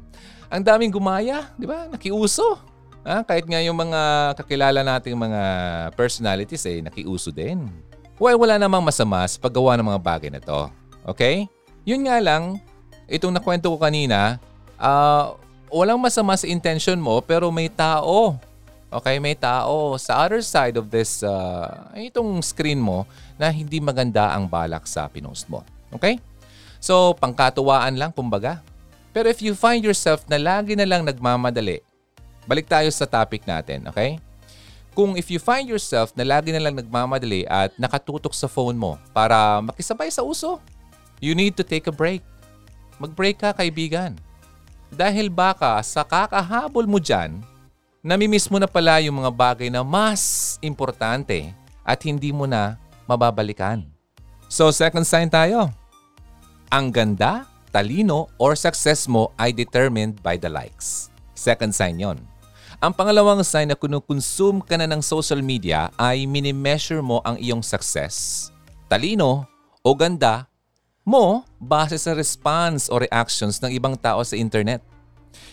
Ang daming gumaya, di ba? Nakiuso. Ah, kahit nga yung mga kakilala nating mga personalities eh, nakiuso din. Well, wala namang masama sa paggawa ng mga bagay na to. Okay? Yun nga lang, itong nakwento ko kanina, uh, walang masama sa intention mo pero may tao. Okay, may tao sa other side of this, uh, itong screen mo na hindi maganda ang balak sa pinost mo. Okay? So, pangkatuwaan lang, kumbaga. Pero if you find yourself na lagi na lang nagmamadali balik tayo sa topic natin, okay? Kung if you find yourself na lagi na lang nagmamadali at nakatutok sa phone mo para makisabay sa uso, you need to take a break. Mag-break ka, kaibigan. Dahil baka sa kakahabol mo dyan, namimiss mo na pala yung mga bagay na mas importante at hindi mo na mababalikan. So, second sign tayo. Ang ganda, talino, or success mo ay determined by the likes. Second sign yon. Ang pangalawang sign na kinukonsume ka na ng social media ay minimeasure mo ang iyong success, talino o ganda mo base sa response o reactions ng ibang tao sa internet.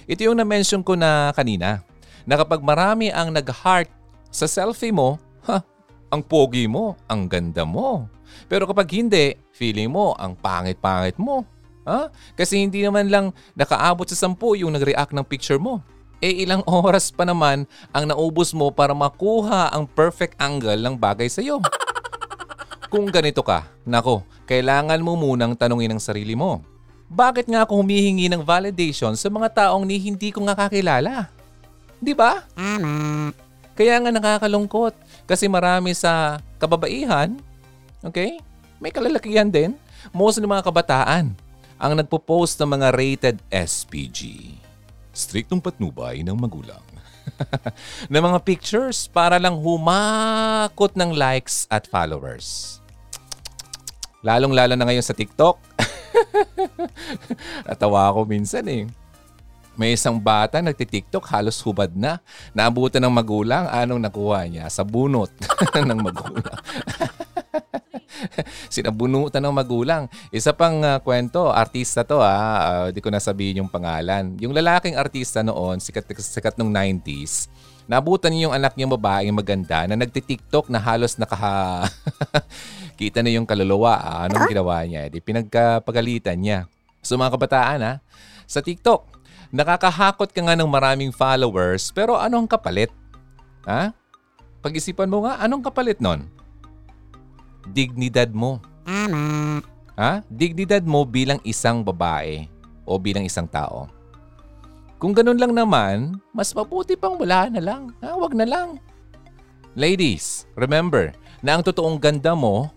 Ito yung na-mention ko na kanina, na kapag marami ang nag-heart sa selfie mo, ha, ang pogi mo, ang ganda mo. Pero kapag hindi, feeling mo ang pangit-pangit mo. Ha? Kasi hindi naman lang nakaabot sa sampu yung nag-react ng picture mo eh ilang oras pa naman ang naubos mo para makuha ang perfect angle ng bagay sa iyo. Kung ganito ka, nako, kailangan mo munang tanungin ang sarili mo. Bakit nga ako humihingi ng validation sa mga taong ni hindi ko nga kakilala? Di ba? Tama. Kaya nga nakakalungkot kasi marami sa kababaihan, okay? May kalalakihan din. Most ng mga kabataan ang nagpo-post ng mga rated SPG striktong patnubay ng magulang. na mga pictures para lang humakot ng likes at followers. Lalong-lalo na ngayon sa TikTok. Natawa ako minsan eh. May isang bata nagti-TikTok halos hubad na. Naabutan ng magulang, anong nakuha niya? Sa bunot ng magulang. Sinabunutan ng magulang. Isa pang uh, kwento, artista to ah, uh, di ko nasabihin yung pangalan. Yung lalaking artista noon, sikat, sikat nung 90s, nabutan niya yung anak niyang babae maganda na nagti-TikTok na halos nakaha... Kita na yung kaluluwa. Ah, anong ginawa niya? Di pinagkapagalitan niya. So mga kabataan ha, sa TikTok, nakakahakot ka nga ng maraming followers pero anong kapalit? Ha? Pag-isipan mo nga, anong kapalit nun? dignidad mo. Tama. Ha? Dignidad mo bilang isang babae o bilang isang tao. Kung ganun lang naman, mas mabuti pang wala na lang. Ha? Wag na lang. Ladies, remember na ang totoong ganda mo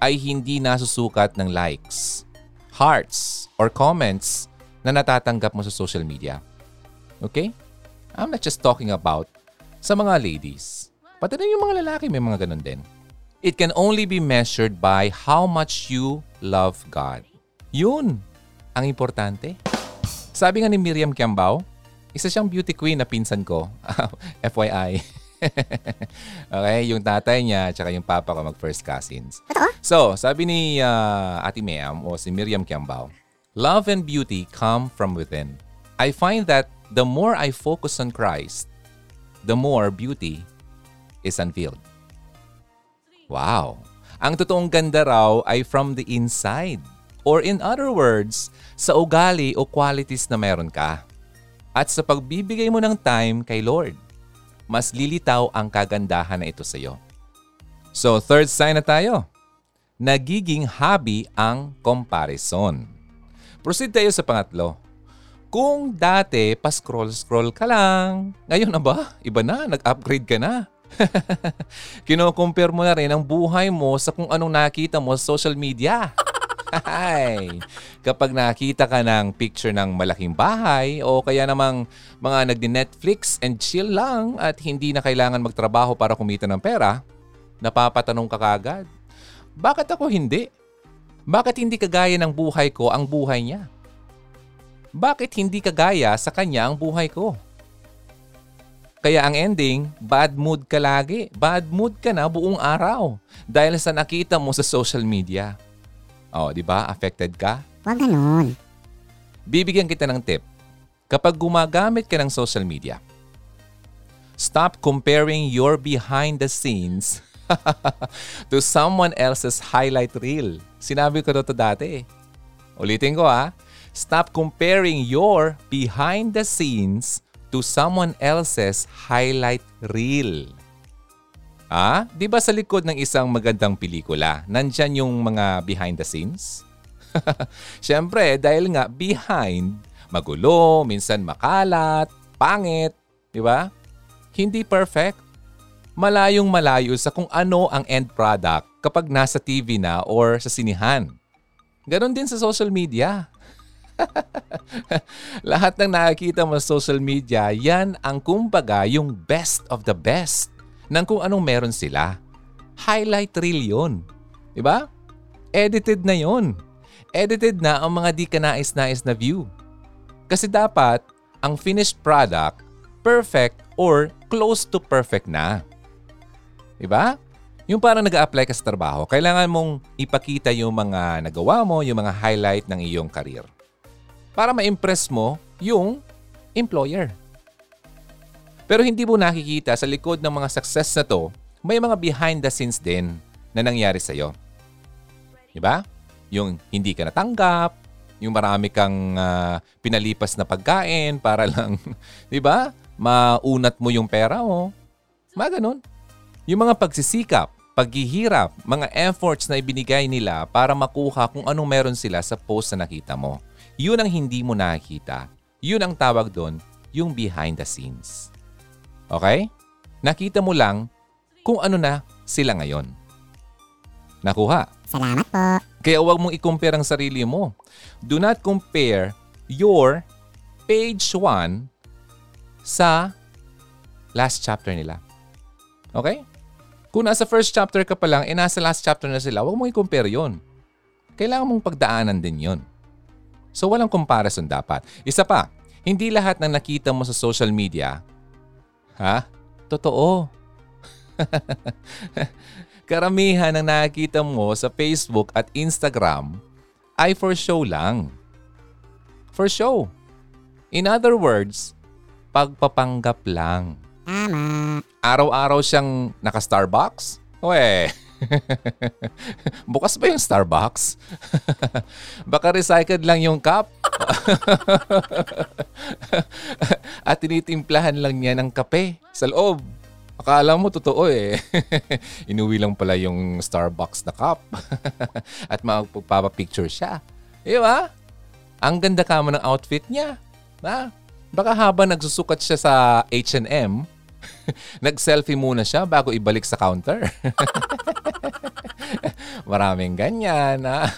ay hindi nasusukat ng likes, hearts, or comments na natatanggap mo sa social media. Okay? I'm not just talking about sa mga ladies. Pati na yung mga lalaki may mga ganun din. It can only be measured by how much you love God. Yun ang importante. Sabi nga ni Miriam Kiambao, isa siyang beauty queen na pinsan ko. FYI. okay, yung tatay niya at yung papa ko mag first cousins. So, sabi ni uh, Ate Ma'am o si Miriam Kiambao, Love and beauty come from within. I find that the more I focus on Christ, the more beauty is unveiled. Wow! Ang totoong ganda raw ay from the inside. Or in other words, sa ugali o qualities na meron ka. At sa pagbibigay mo ng time kay Lord, mas lilitaw ang kagandahan na ito sa iyo. So third sign na tayo. Nagiging hobby ang comparison. Proceed tayo sa pangatlo. Kung dati pa-scroll-scroll ka lang, ngayon na ba? Iba na, nag-upgrade ka na. Kino-compare mo na rin ang buhay mo sa kung anong nakita mo sa social media. Ay, kapag nakita ka ng picture ng malaking bahay o kaya namang mga nagdi-Netflix and chill lang at hindi na kailangan magtrabaho para kumita ng pera, napapatanong ka kagad, bakit ako hindi? Bakit hindi kagaya ng buhay ko ang buhay niya? Bakit hindi kagaya sa kanya ang buhay ko? Kaya ang ending, bad mood ka lagi. Bad mood ka na buong araw dahil sa nakita mo sa social media. Oh, di ba? Affected ka? Huwag ganun. Bibigyan kita ng tip. Kapag gumagamit ka ng social media, stop comparing your behind the scenes to someone else's highlight reel. Sinabi ko to dati. Ulitin ko ha. Stop comparing your behind the scenes to someone else's highlight reel. Ah, 'di ba sa likod ng isang magandang pelikula, nandyan yung mga behind the scenes? Siyempre, dahil nga behind, magulo, minsan makalat, pangit, 'di ba? Hindi perfect. Malayong malayo sa kung ano ang end product kapag nasa TV na or sa sinihan. Ganon din sa social media. Lahat ng nakikita mo sa social media, yan ang kumbaga yung best of the best ng kung anong meron sila. Highlight reel yun. Diba? Edited na yon. Edited na ang mga di ka nais-nais na view. Kasi dapat, ang finished product, perfect or close to perfect na. Diba? Yung parang nag apply ka sa trabaho, kailangan mong ipakita yung mga nagawa mo, yung mga highlight ng iyong career para ma-impress mo yung employer. Pero hindi mo nakikita sa likod ng mga success na to, may mga behind the scenes din na nangyari sa'yo. Diba? Yung hindi ka natanggap, yung marami kang uh, pinalipas na pagkain para lang, di ba? Maunat mo yung pera mo. Mga ganun. Yung mga pagsisikap, paghihirap, mga efforts na ibinigay nila para makuha kung anong meron sila sa post na nakita mo. Yun ang hindi mo nakikita. Yun ang tawag doon, yung behind the scenes. Okay? Nakita mo lang kung ano na sila ngayon. Nakuha. Salamat po. Kaya huwag mong i-compare ang sarili mo. Do not compare your page 1 sa last chapter nila. Okay? Kung nasa first chapter ka pa lang, eh nasa last chapter na sila, huwag mong i-compare yon. Kailangan mong pagdaanan din yon. So walang comparison dapat. Isa pa, hindi lahat ng nakita mo sa social media, ha? Totoo. Karamihan ng nakikita mo sa Facebook at Instagram ay for show lang. For show. In other words, pagpapanggap lang. Araw-araw siyang naka-Starbucks? Weh, Bukas ba yung Starbucks? Baka recycled lang yung cup. At tinitimplahan lang niya ng kape sa loob. Akala mo totoo eh. Inuwi lang pala yung Starbucks na cup. At magpapapicture siya. Di ba? Ang ganda ka mo ng outfit niya. Ha? Baka habang nagsusukat siya sa H&M, Nag-selfie muna siya bago ibalik sa counter. Maraming ganyan. Ha?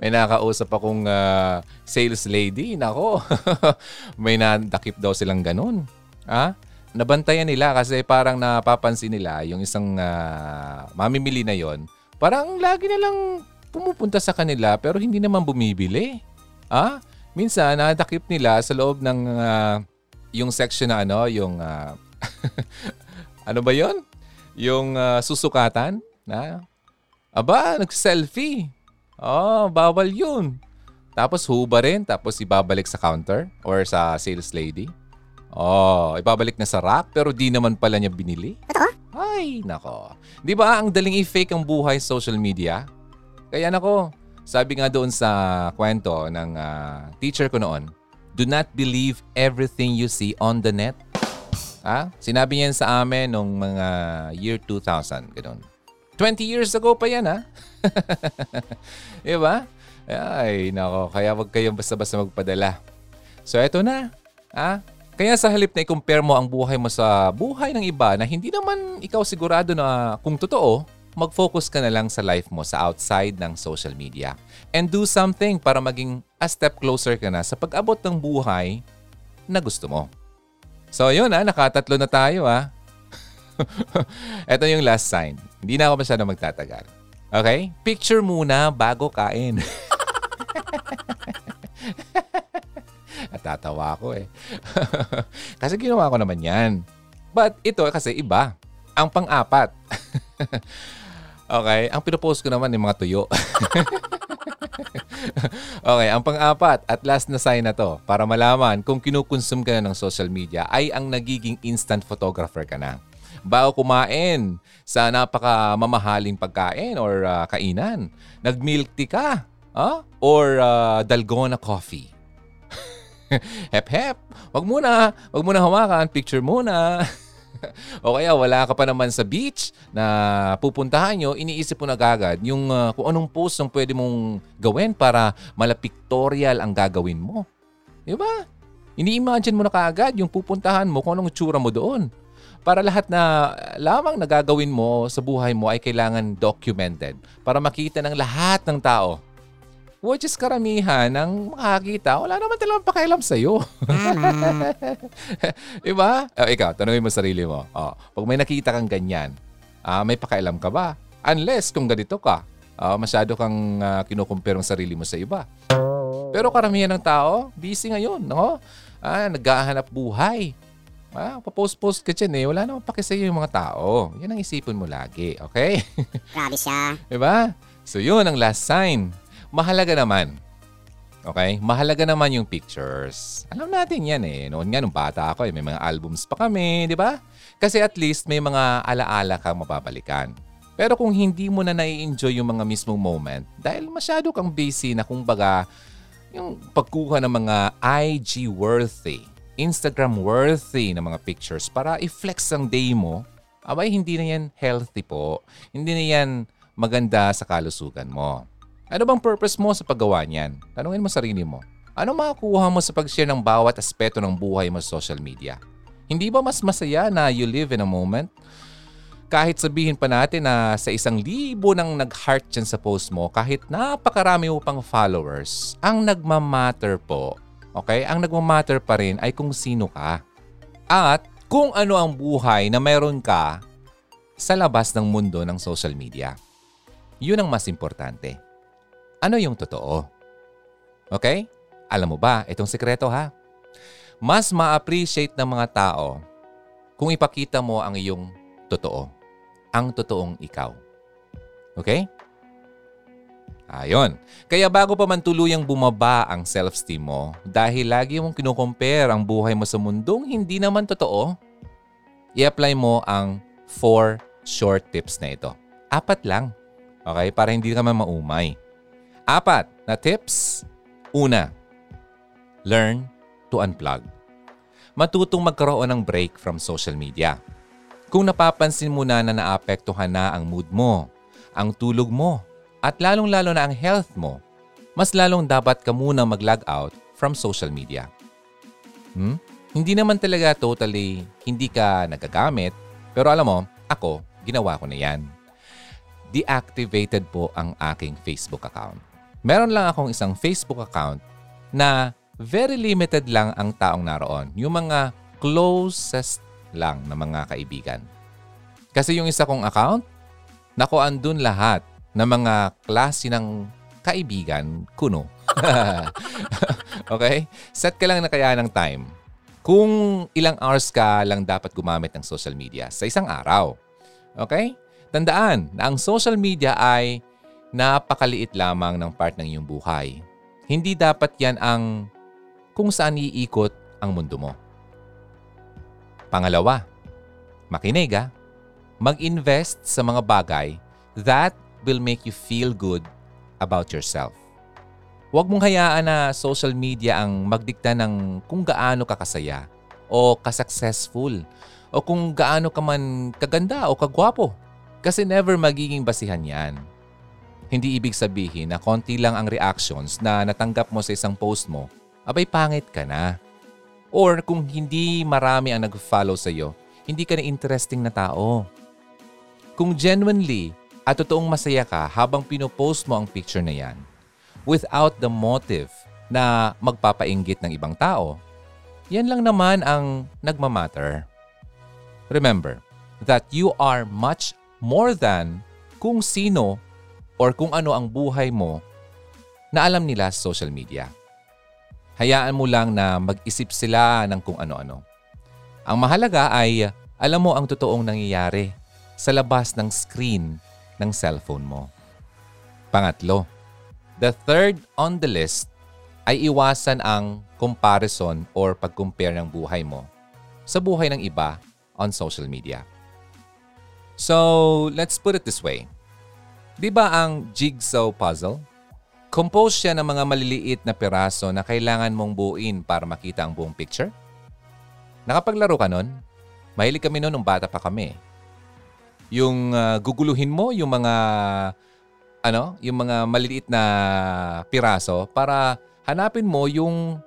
May nakausap akong uh, sales lady. Nako, may nadakip daw silang ganun. Ha? Nabantayan nila kasi parang napapansin nila yung isang uh, mamimili na yon. Parang lagi na lang pumupunta sa kanila pero hindi naman bumibili. Ha? Minsan, nadakip nila sa loob ng uh, yung section na ano, yung uh, ano ba yon? Yung uh, susukatan? Na? Aba, nag-selfie. Oh, bawal yun. Tapos huba rin, tapos ibabalik sa counter or sa sales lady. Oh, ibabalik na sa rack pero di naman pala niya binili. Totoo? Ay, nako. Di ba ang daling i-fake ang buhay sa social media? Kaya nako, sabi nga doon sa kwento ng uh, teacher ko noon, do not believe everything you see on the net. Ha? Sinabi niya sa amin nung mga year 2000, ganun. 20 years ago pa yan, ha? diba? Ay, nako. Kaya wag kayong basta-basta magpadala. So, eto na. Ha? Kaya sa halip na i-compare mo ang buhay mo sa buhay ng iba na hindi naman ikaw sigurado na kung totoo, mag-focus ka na lang sa life mo sa outside ng social media. And do something para maging a step closer ka na sa pag-abot ng buhay na gusto mo. So yun ah, nakatatlo na tayo ah. Ito yung last sign. Hindi na ako masyado magtatagal. Okay? Picture muna bago kain. At tatawa ako eh. kasi ginawa ko naman yan. But ito kasi iba. Ang pang-apat. Okay, ang pinopost ko naman yung mga tuyo. okay, ang pang-apat at last na sign na to para malaman kung kinukonsume ka na ng social media ay ang nagiging instant photographer ka na. Bago kumain sa napaka mamahaling pagkain or uh, kainan, nag-milk tea ka huh? or uh, dalgona coffee. hep hep, wag muna, wag muna hawakan, picture muna. o kaya wala ka pa naman sa beach na pupuntahan nyo, iniisip mo na agad yung uh, kung anong post ang pwede mong gawin para malapictorial ang gagawin mo. Di ba? Ini-imagine mo na kaagad yung pupuntahan mo kung anong tsura mo doon. Para lahat na lamang nagagawin mo sa buhay mo ay kailangan documented para makita ng lahat ng tao which is karamihan ng makakita, wala naman talagang pakialam sa'yo. diba? O, ikaw, tanongin mo sarili mo. O, pag may nakita kang ganyan, uh, may pakialam ka ba? Unless kung ganito ka, uh, masyado kang uh, kinukumpir ang sarili mo sa iba. Pero karamihan ng tao, busy ngayon. No? Ah, naghahanap buhay. Ah, papost-post ka dyan eh. Wala namang paki sa'yo yung mga tao. Yan ang isipin mo lagi. Okay? Grabe siya. diba? So yun ang last sign mahalaga naman. Okay? Mahalaga naman yung pictures. Alam natin yan eh. Noon nga nung bata ako eh, may mga albums pa kami, di ba? Kasi at least may mga alaala kang mababalikan. Pero kung hindi mo na nai-enjoy yung mga mismong moment, dahil masyado kang busy na kumbaga yung pagkuha ng mga IG worthy, Instagram worthy na mga pictures para i-flex ang day mo, abay hindi na yan healthy po. Hindi na yan maganda sa kalusugan mo. Ano bang purpose mo sa paggawa niyan? Tanungin mo sarili mo. Ano makukuha mo sa pag-share ng bawat aspeto ng buhay mo sa social media? Hindi ba mas masaya na you live in a moment? Kahit sabihin pa natin na sa isang libo nang nag-heart dyan sa post mo, kahit napakarami mo pang followers, ang nagmamatter po, okay? Ang nagmamatter pa rin ay kung sino ka. At kung ano ang buhay na meron ka sa labas ng mundo ng social media. Yun ang mas importante ano yung totoo. Okay? Alam mo ba, itong sekreto ha? Mas ma-appreciate ng mga tao kung ipakita mo ang iyong totoo. Ang totoong ikaw. Okay? Ayon. Kaya bago pa man tuluyang bumaba ang self-esteem mo dahil lagi mong kinukompare ang buhay mo sa mundong hindi naman totoo, i-apply mo ang four short tips na ito. Apat lang. Okay? Para hindi ka man maumay. Apat na tips. Una, learn to unplug. Matutong magkaroon ng break from social media. Kung napapansin mo na na naapektuhan na ang mood mo, ang tulog mo, at lalong-lalo na ang health mo, mas lalong dapat ka muna mag-log out from social media. Hmm? Hindi naman talaga totally hindi ka nagagamit, pero alam mo, ako, ginawa ko na yan. Deactivated po ang aking Facebook account meron lang akong isang Facebook account na very limited lang ang taong naroon. Yung mga closest lang na mga kaibigan. Kasi yung isa kong account, nako andun lahat ng mga klase ng kaibigan kuno. okay? Set ka lang na kaya ng time. Kung ilang hours ka lang dapat gumamit ng social media sa isang araw. Okay? Tandaan na ang social media ay napakaliit lamang ng part ng iyong buhay. Hindi dapat yan ang kung saan iikot ang mundo mo. Pangalawa, makinig ha. Mag-invest sa mga bagay that will make you feel good about yourself. Huwag mong hayaan na social media ang magdikta ng kung gaano ka kasaya o kasuccessful o kung gaano ka man kaganda o kagwapo. Kasi never magiging basihan yan hindi ibig sabihin na konti lang ang reactions na natanggap mo sa isang post mo, abay pangit ka na. Or kung hindi marami ang nag-follow sa iyo, hindi ka na interesting na tao. Kung genuinely at totoong masaya ka habang pinopost mo ang picture na yan without the motive na magpapainggit ng ibang tao, yan lang naman ang nagmamatter. Remember that you are much more than kung sino or kung ano ang buhay mo na alam nila sa social media. Hayaan mo lang na mag-isip sila ng kung ano-ano. Ang mahalaga ay alam mo ang totoong nangyayari sa labas ng screen ng cellphone mo. Pangatlo, the third on the list ay iwasan ang comparison or pag-compare ng buhay mo sa buhay ng iba on social media. So, let's put it this way. Di ba ang jigsaw puzzle? Compose siya ng mga maliliit na piraso na kailangan mong buuin para makita ang buong picture? Nakapaglaro ka nun? Mahilig kami noon nung bata pa kami. Yung uh, guguluhin mo yung mga ano, yung mga maliliit na piraso para hanapin mo yung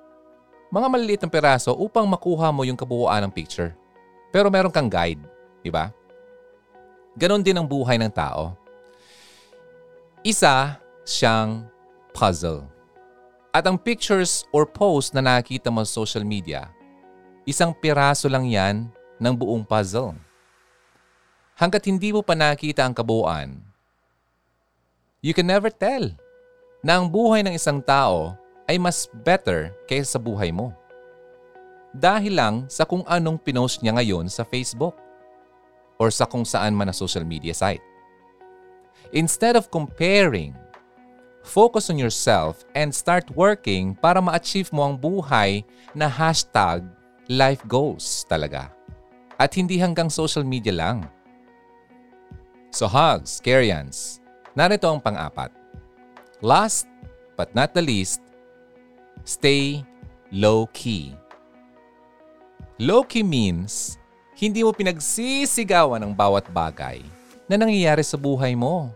mga maliliit na piraso upang makuha mo yung kabuuan ng picture. Pero meron kang guide, di ba? Ganon din ang buhay ng tao. Isa siyang puzzle. At ang pictures or post na nakikita mo sa social media, isang piraso lang yan ng buong puzzle. Hanggat hindi mo pa nakita ang kabuuan, you can never tell na ang buhay ng isang tao ay mas better kaysa sa buhay mo. Dahil lang sa kung anong pinost niya ngayon sa Facebook or sa kung saan man na social media site. Instead of comparing, focus on yourself and start working para ma-achieve mo ang buhay na hashtag life goals talaga. At hindi hanggang social media lang. So hugs, Karyans, narito ang pang-apat. Last but not the least, stay low-key. Low-key means hindi mo pinagsisigawan ang bawat bagay na nangyayari sa buhay mo.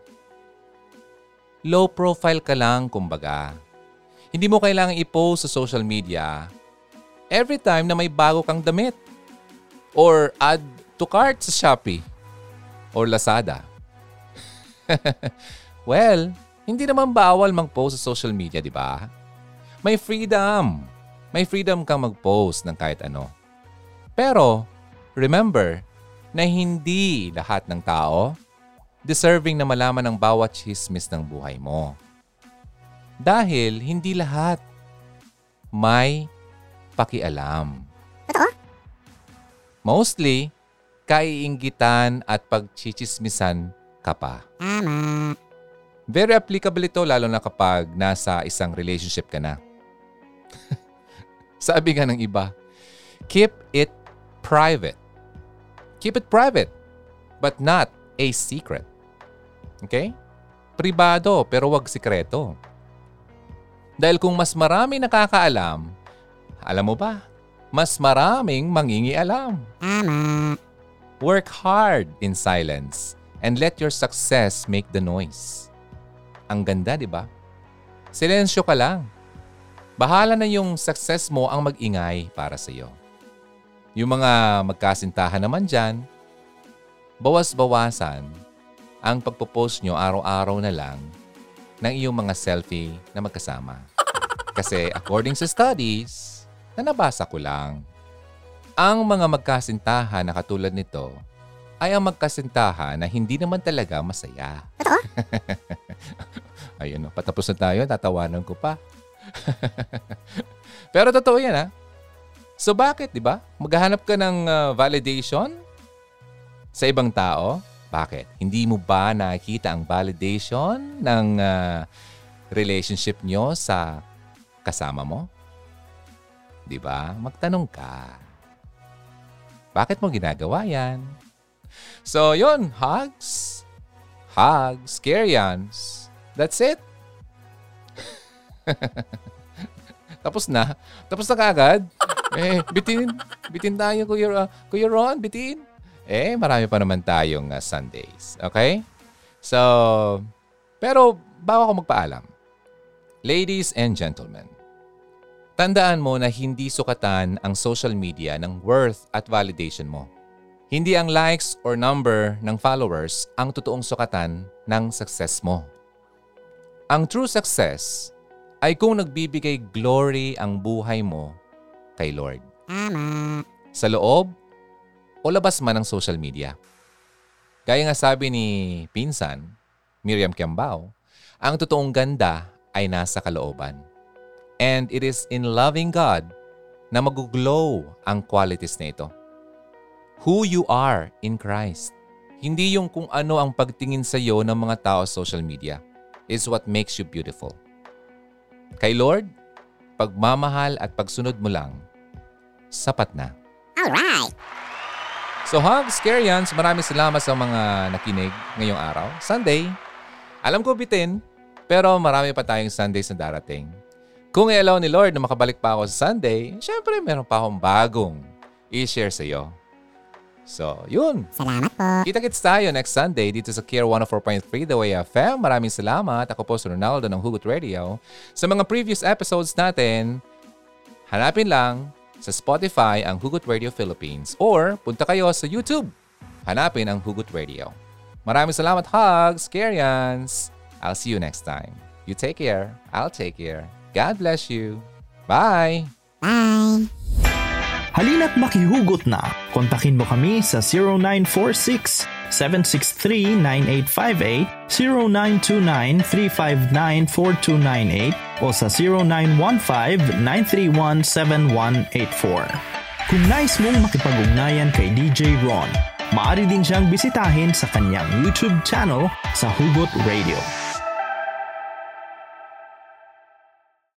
Low profile ka lang, kumbaga. Hindi mo kailangang i-post sa social media every time na may bago kang damit or add to cart sa Shopee or Lazada. well, hindi naman bawal mag-post sa social media, di ba? May freedom. May freedom kang mag-post ng kahit ano. Pero, remember na hindi lahat ng tao deserving na malaman ang bawat chismis ng buhay mo. Dahil hindi lahat may pakialam. Totoo? Mostly, kaiinggitan at pagchichismisan ka pa. Tama. Very applicable ito lalo na kapag nasa isang relationship ka na. Sabi nga ng iba, keep it private. Keep it private, but not a secret. Okay? Pribado pero wag sikreto. Dahil kung mas marami nakakaalam, alam mo ba, mas maraming mangingialam. Tama. Work hard in silence and let your success make the noise. Ang ganda, di ba? Silensyo ka lang. Bahala na yung success mo ang mag-ingay para sa iyo. Yung mga magkasintahan naman dyan, bawas-bawasan ang pagpo-post nyo araw-araw na lang ng iyong mga selfie na magkasama. Kasi according sa studies, na nabasa ko lang, ang mga magkasintahan na katulad nito ay ang magkasintahan na hindi naman talaga masaya. Totoo? Ayun, no, patapos na tayo, tatawanan ko pa. Pero totoo yan, ha? So bakit, di ba? Maghahanap ka ng uh, validation sa ibang tao? Bakit? Hindi mo ba nakikita ang validation ng uh, relationship nyo sa kasama mo? Di ba? Magtanong ka. Bakit mo ginagawa yan? So, yun. Hugs. Hugs. Karyans. That's it. Tapos na. Tapos na kaagad. Eh, bitin. Bitin tayo, Kuya, uh, Kuya Ron. Bitin. Eh, marami pa naman tayong uh, Sundays. Okay? So, pero bago ako magpaalam, ladies and gentlemen, tandaan mo na hindi sukatan ang social media ng worth at validation mo. Hindi ang likes or number ng followers ang totoong sukatan ng success mo. Ang true success ay kung nagbibigay glory ang buhay mo kay Lord. Tama. Sa loob o labas man ng social media. Gaya nga sabi ni Pinsan, Miriam Kiambao, ang totoong ganda ay nasa kalooban. And it is in loving God na mag-glow ang qualities na ito. Who you are in Christ. Hindi yung kung ano ang pagtingin sa iyo ng mga tao sa social media is what makes you beautiful. Kay Lord, pagmamahal at pagsunod mo lang, sapat na. Alright. So hugs, Karyans, maraming salamat sa mga nakinig ngayong araw. Sunday. Alam ko bitin, pero marami pa tayong Sundays na darating. Kung i-allow ni Lord na makabalik pa ako sa Sunday, syempre meron pa akong bagong i-share sa iyo. So, yun. Salamat po. Kita-kits tayo next Sunday dito sa Care 104.3 The Way FM. Maraming salamat. Ako po si Ronaldo ng Hugot Radio. Sa mga previous episodes natin, hanapin lang sa Spotify ang Hugot Radio Philippines or punta kayo sa YouTube. Hanapin ang Hugot Radio. Maraming salamat, Hugs, Karyans. I'll see you next time. You take care. I'll take care. God bless you. Bye! Bye. Halina't makihugot na. Kontakin mo kami sa 0946 763-9858, 0929-359-4298 o sa 0915-931-7184. Kung nais mong makipag-ugnayan kay DJ Ron, maaari din siyang bisitahin sa kanyang YouTube channel sa Hugot Radio.